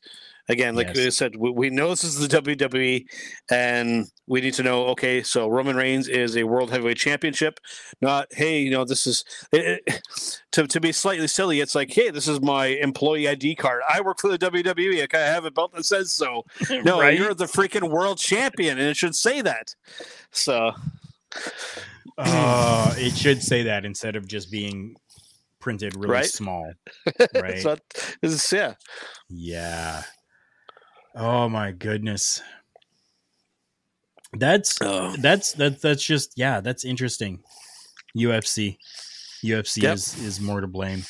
Again, like Yes. I said, we, we know this is the WWE, and we need to know. Okay, so Roman Reigns is a World Heavyweight Championship, not hey, you know, this is it, it- to to be slightly silly. It's like, hey, this is my employee ID card. I work for the WWE. I have a belt that says so. No, Right? you're the freaking world champion, and it should say that. So Uh, it should say that instead of just being printed really Right. small. it's Right. not, it's, yeah. Yeah. Oh my goodness. That's Oh. that's that's that's just yeah, that's interesting. UFC. UFC Yep. is is more to blame.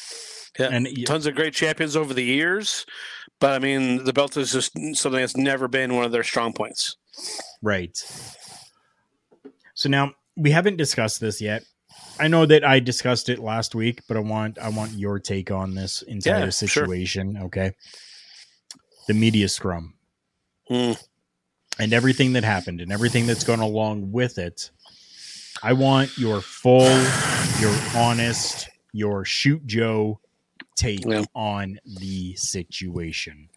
Yeah, And tons of great champions over the years, but I mean, the belt is just something that's never been one of their strong points. Right. So now we haven't discussed this yet. I know that I discussed it last week, but I want I want your take on this entire Yeah, sure. situation. Okay. The media scrum Mm. and everything that happened and everything that's gone along with it. I want your full, your honest, your shoot Joe take Yeah. on the situation.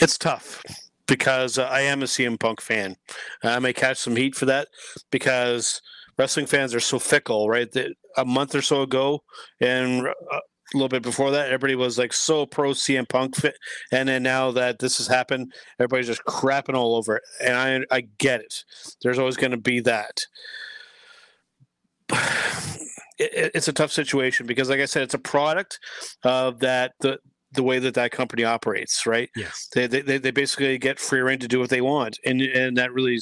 It's tough because uh, I am a CM Punk fan. I may catch some heat for that because wrestling fans are so fickle, right? That a month or so ago and uh, a little bit before that, everybody was like so pro CM Punk fit, and then now that this has happened, everybody's just crapping all over it, and I I get it. There's always going to be that. It, it- it's a tough situation because, like I said, it's a product of that the the way that that company operates, right? Yes. they, they, they- they basically get free reign to do what they want and and that really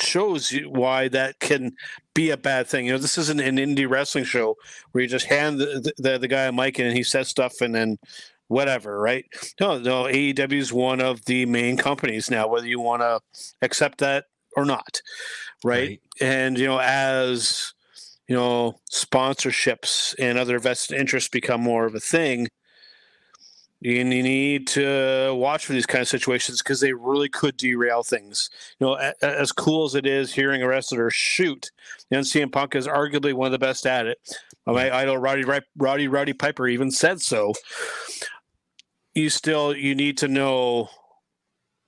shows you why that can be a bad thing you know this isn't an indie wrestling show where you just hand the, the, the guy a mic and he says stuff and then whatever right no no aew is one of the main companies now whether you want to accept that or not right? Right. and you know as you know sponsorships and other vested interests become more of a thing you you need to watch for these kind of situations because they really could derail things. You know, as cool as it is hearing a wrestler shoot, know, CM Punk is arguably one of the best at it. My mm. idol Roddy Roddy Roddy Piper even said so. You still you need to know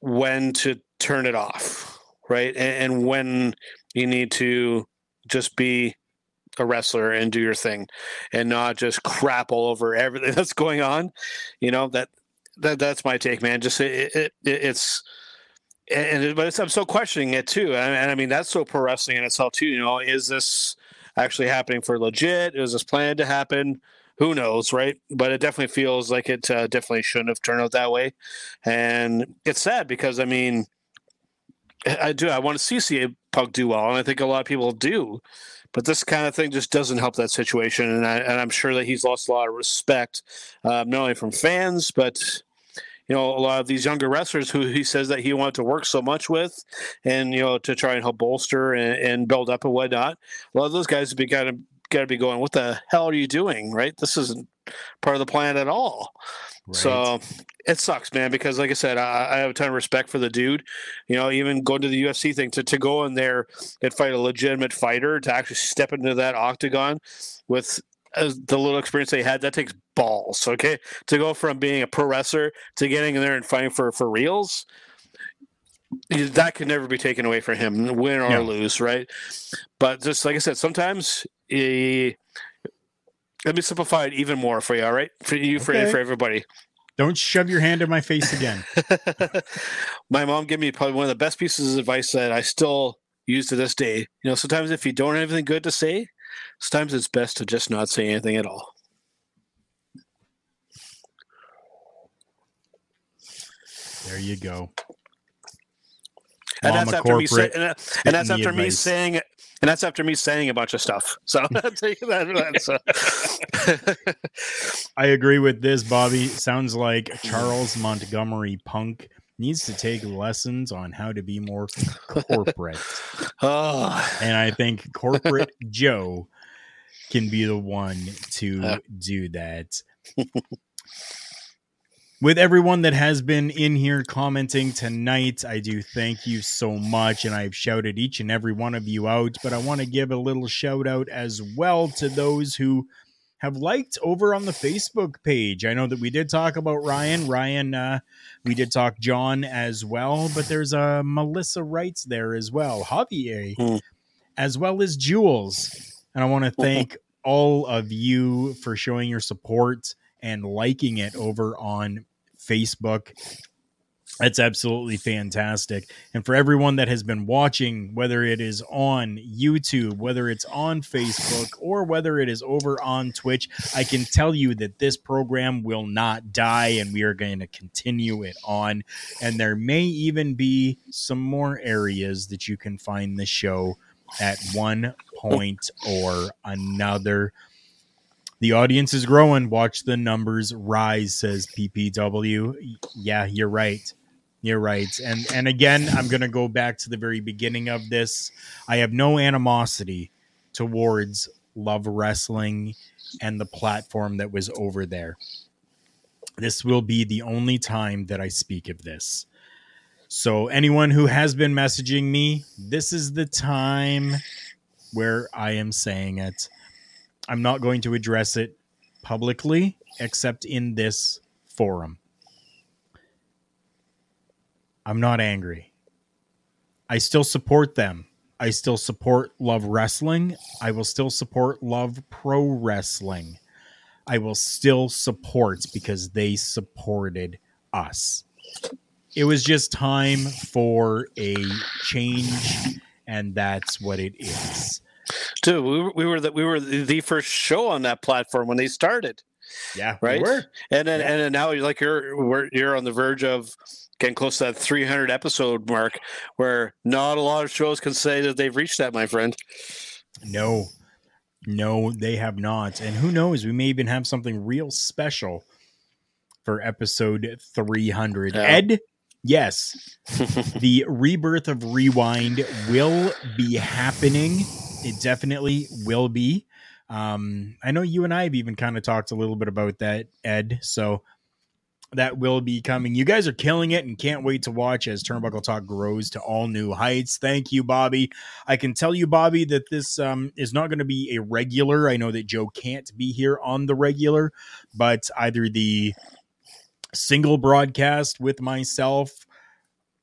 when to turn it off, right? And, and when you need to just be a wrestler and do your thing and not just crap all over everything that's going on you know that that that's my take man just it, it, it it's and it, but it's, i'm still questioning it too and, and i mean that's so pro wrestling in itself too you know is this actually happening for legit is this planned to happen who knows right but it definitely feels like it uh, definitely shouldn't have turned out that way and it's sad because i mean I do. I want to see CM Punk do well, and I think a lot of people do. But this kind of thing just doesn't help that situation, and, I, and I'm sure that he's lost a lot of respect, um, not only from fans, but you know a lot of these younger wrestlers who he says that he wanted to work so much with, and you know to try and help bolster and, and build up and whatnot. A lot of those guys have been kind of got to be going, "What the hell are you doing?" Right? This isn't part of the plan at all. So it sucks, man. Because like I said, I, I have a ton of respect for the dude. You know, even going to the UFC thing to to go in there and fight a legitimate fighter to actually step into that octagon with as the little experience they had, that takes balls. Okay, to go from being a pro wrestler to getting in there and fighting for for reals, that could never be taken away from him, win or No. lose, right? But just like I said, sometimes eh, let me simplify it even more for you. All right, for you, for Okay. for everybody. Don't shove your hand in my face again. My mom gave me probably one of the best pieces of advice that I still use to this day. You know, sometimes if you don't have anything good to say, sometimes it's best to just not say anything at all. There you go. And that's after me saying, and, uh, and that's after me advice. saying and that's after me saying a bunch of stuff. So I'll tell you that. That's, uh, I agree with this, Bobby. Sounds like Charles Montgomery Punk needs to take lessons on how to be more corporate. oh, and I think corporate Joe can be the one to uh. do that. With everyone that has been in here commenting tonight, I do thank you so much. And I've shouted each and every one of you out, but I want to give a little shout out as well to those who have liked over on the Facebook page. I know that we did talk about Ryan. Ryan, uh, we did talk John as well, but there's a uh, Melissa Wrights there as well. Javier, as well as Jules. And I want to thank all of you for showing your support and liking it over on Facebook. That's absolutely fantastic. And for everyone that has been watching, whether it is on YouTube, whether it's on Facebook, or whether it is over on Twitch, I can tell you that this program will not die and we are going to continue it on. And there may even be some more areas that you can find the show at one point or another. The audience is growing. Watch the numbers rise, says PPW. Yeah, you're right. You're right. And and again, I'm going to go back to the very beginning of this. I have no animosity towards Love Wrestling and the platform that was over there. This will be the only time that I speak of this. So anyone who has been messaging me, this is the time where I am saying it. I'm not going to address it publicly except in this forum. I'm not angry. I still support them. I still support Love Wrestling. I will still support Love Pro Wrestling. I will still support because they supported us. It was just time for a change, and that's what it is. Dude, we were, we were the we were the first show on that platform when they started. Yeah, we right. were. And then and then now you're like you're we're, you're on the verge of getting close to that 300 episode mark, where not a lot of shows can say that they've reached that, my friend. No, no, they have not. And who knows? We may even have something real special for episode 300. Yeah. Ed, yes, the rebirth of Rewind will be happening. It definitely will be. Um, I know you and I have even kind of talked a little bit about that, Ed. So that will be coming. You guys are killing it and can't wait to watch as Turnbuckle Talk grows to all new heights. Thank you, Bobby. I can tell you, Bobby, that this um, is not going to be a regular. I know that Joe can't be here on the regular, but either the single broadcast with myself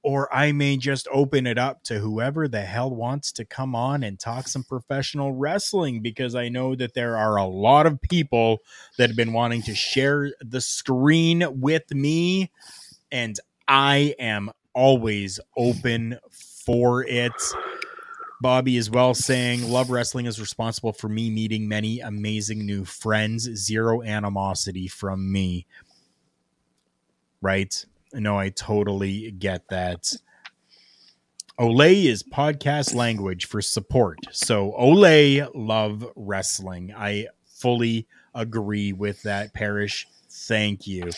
or I may just open it up to whoever the hell wants to come on and talk some professional wrestling because I know that there are a lot of people that have been wanting to share the screen with me, and I am always open for it. Bobby is well saying Love Wrestling is responsible for me meeting many amazing new friends. Zero animosity from me. Right? No, I totally get that. Ole is podcast language for support. So Ole love wrestling. I fully agree with that, Parrish. Thank you.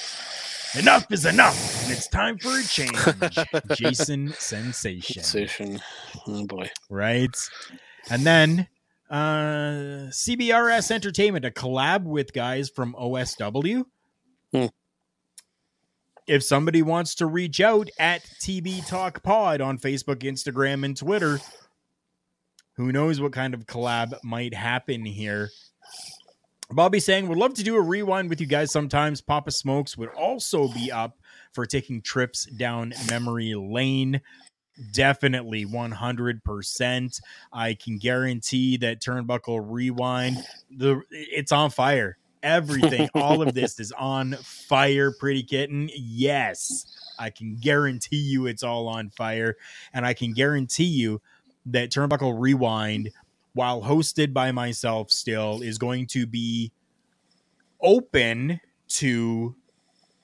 Enough is enough, and it's time for a change. Jason Sensation. Sensation. Oh boy. Right? And then Uh, CBRS Entertainment, a collab with guys from OSW. Hmm. If somebody wants to reach out at TB Talk Pod on Facebook, Instagram, and Twitter, who knows what kind of collab might happen here. Bobby saying, would love to do a rewind with you guys sometimes. Papa Smokes would also be up for taking trips down memory lane. Definitely 100%. I can guarantee that Turnbuckle Rewind, the it's on fire. Everything, all of this is on fire, pretty kitten. Yes, I can guarantee you it's all on fire. And I can guarantee you that Turnbuckle Rewind, while hosted by myself still, is going to be open to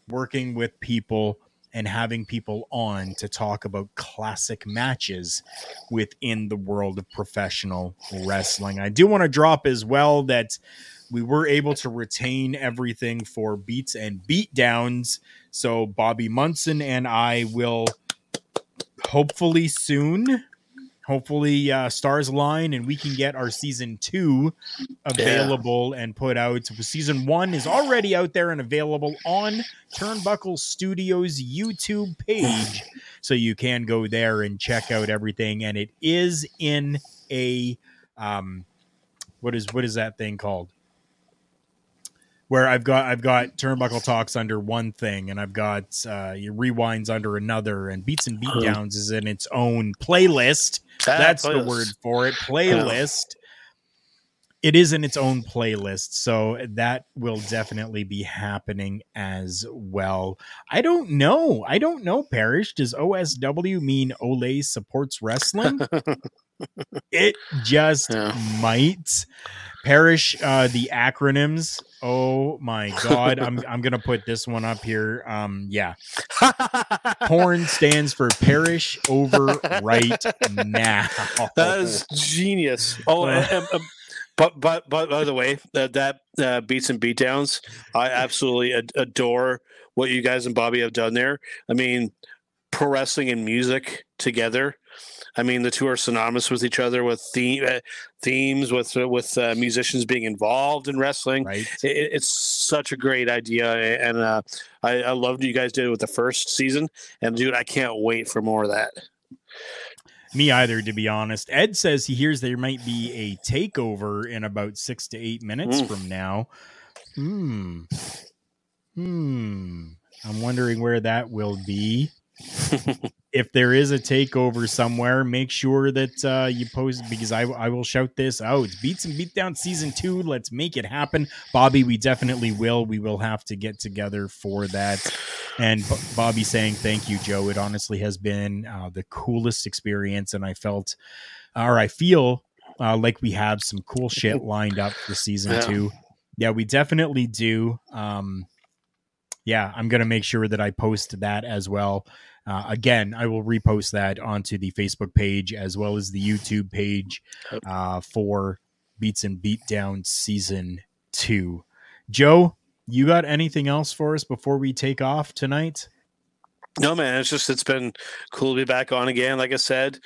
working with people and having people on to talk about classic matches within the world of professional wrestling. I do want to drop as well that we were able to retain everything for beats and beatdowns. So Bobby Munson and I will hopefully soon hopefully uh, stars align and we can get our season two available and put out. Season one is already out there and available on turnbuckle studios youtube page. So you can go there and check out everything. And it is in a um what is what is that thing called where I've got I've got turnbuckle talks under one thing, and I've got uh, your rewinds under another, and beats and beatdowns is in its own playlist. Ah, That's playlist. the word for it. Playlist. It is in its own playlist, so that will definitely be happening as well. I don't know. I don't know. Parrish does OSW mean Ole supports wrestling? it just Yeah. might. Parrish uh, the acronyms. Oh my god, I'm I'm gonna put this one up here. Um, yeah, porn stands for Parrish over right now. That is genius. Oh, and- and- but but but by the way, that that uh, beats and beatdowns, I absolutely ad- adore what you guys and Bobby have done there. I mean, pro wrestling and music together. I mean, the two are synonymous with each other with theme, uh, themes, with uh, with uh, musicians being involved in wrestling. right. It, it's such a great idea, and uh, I, I loved what you guys did it with the first season. And dude, I can't wait for more of that. Me either, to be honest. Ed says he hears there might be a takeover in about six to eight minutes Mm. from now. Hmm. Hmm. I'm wondering where that will be. If there is a takeover somewhere, make sure that uh, you post because I, I will shout this out. Beats and Beatdown season two. Let's make it happen, Bobby. We definitely will. We will have to get together for that. And B- Bobby saying thank you, Joe. It honestly has been uh, the coolest experience, and I felt, or I feel uh, like we have some cool shit lined up for season Yeah. two. Yeah, we definitely do. Um, yeah, I'm gonna make sure that I post that as well. Uh, again, I will repost that onto the Facebook page as well as the YouTube page uh, for Beats and Beatdown season two. Joe, you got anything else for us before we take off tonight? No, man, it's just it's been cool to be back on again. Like I said,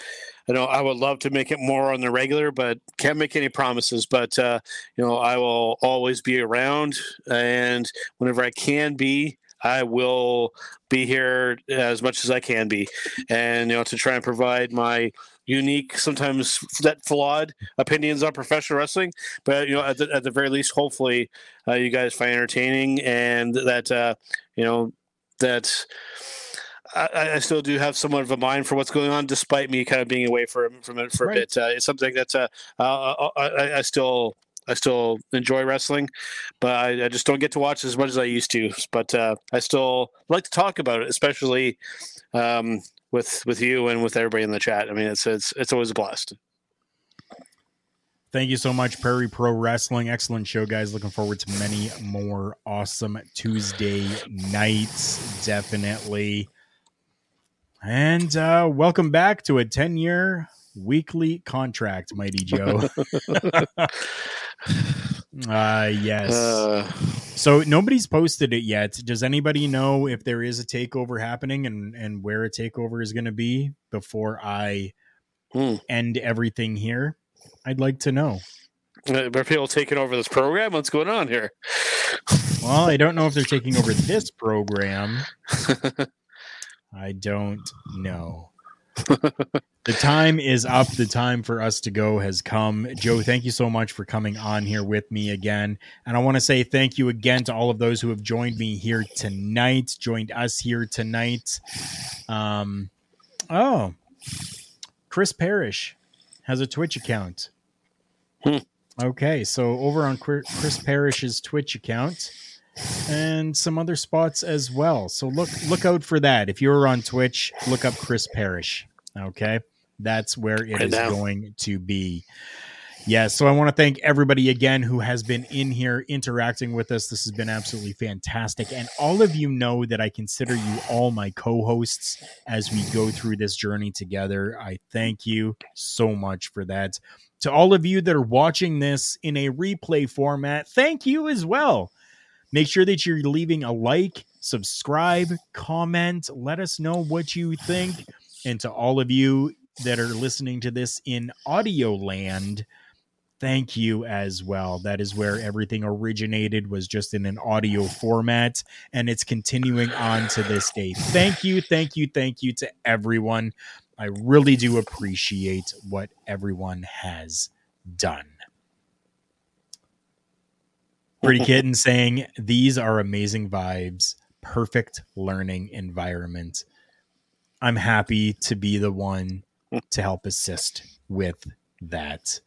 I know I would love to make it more on the regular, but can't make any promises. But uh, you know, I will always be around, and whenever I can be, I will be here as much as I can be, and you know, to try and provide my unique, sometimes that flawed opinions on professional wrestling. But you know, at the, at the very least, hopefully, uh, you guys find entertaining, and that uh, you know that. I, I still do have somewhat of a mind for what's going on, despite me kind of being away from from it for a Right. bit. Uh, it's something that uh, uh, I, I, I still I still enjoy wrestling, but I, I just don't get to watch as much as I used to. But uh, I still like to talk about it, especially um, with with you and with everybody in the chat. I mean, it's it's it's always a blast. Thank you so much, Prairie Pro Wrestling. Excellent show, guys. Looking forward to many more awesome Tuesday nights, definitely. And uh, welcome back to a 10 year weekly contract, Mighty Joe. uh, yes. Uh, So nobody's posted it yet. Does anybody know if there is a takeover happening and, and where a takeover is going to be before I Hmm. end everything here? I'd like to know. Uh, Are people taking over this program? What's going on here? Well, I don't know if they're taking over this program. I don't know. The time is up. The time for us to go has come. Joe, thank you so much for coming on here with me again. And I want to say thank you again to all of those who have joined me here tonight, joined us here tonight. Um, oh, Chris Parrish has a Twitch account. Okay, so over on Chris Parrish's Twitch account and some other spots as well. So look look out for that. If you're on Twitch, look up Chris Parrish. Okay, that's where it Right is now. going to be. Yes, so I want to thank everybody again who has been in here interacting with us. This has been absolutely fantastic. And all of you know that I consider you all my co hosts as we go through this journey together. I thank you so much for that. To all of you that are watching this in a replay format, thank you as well. Make sure that you're leaving a like, subscribe, comment, let us know what you think. And to all of you that are listening to this in audio land, thank you as well. That is where everything originated was just in an audio format and it's continuing on to this day. Thank you, thank you, thank you to everyone. I really do appreciate what everyone has done. Pretty Kitten saying these are amazing vibes, perfect learning environment. I'm happy to be the one to help assist with that.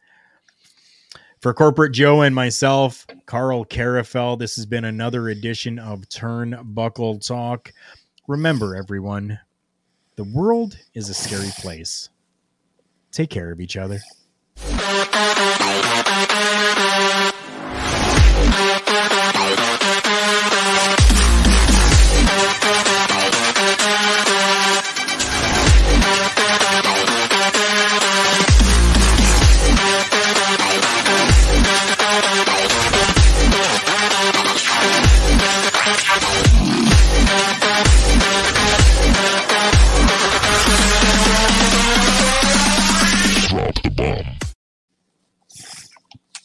For Corporate Joe and myself, Karl Karufel, this has been another edition of Turnbuckle Talk. Remember, everyone, the world is a scary place. Take care of each other.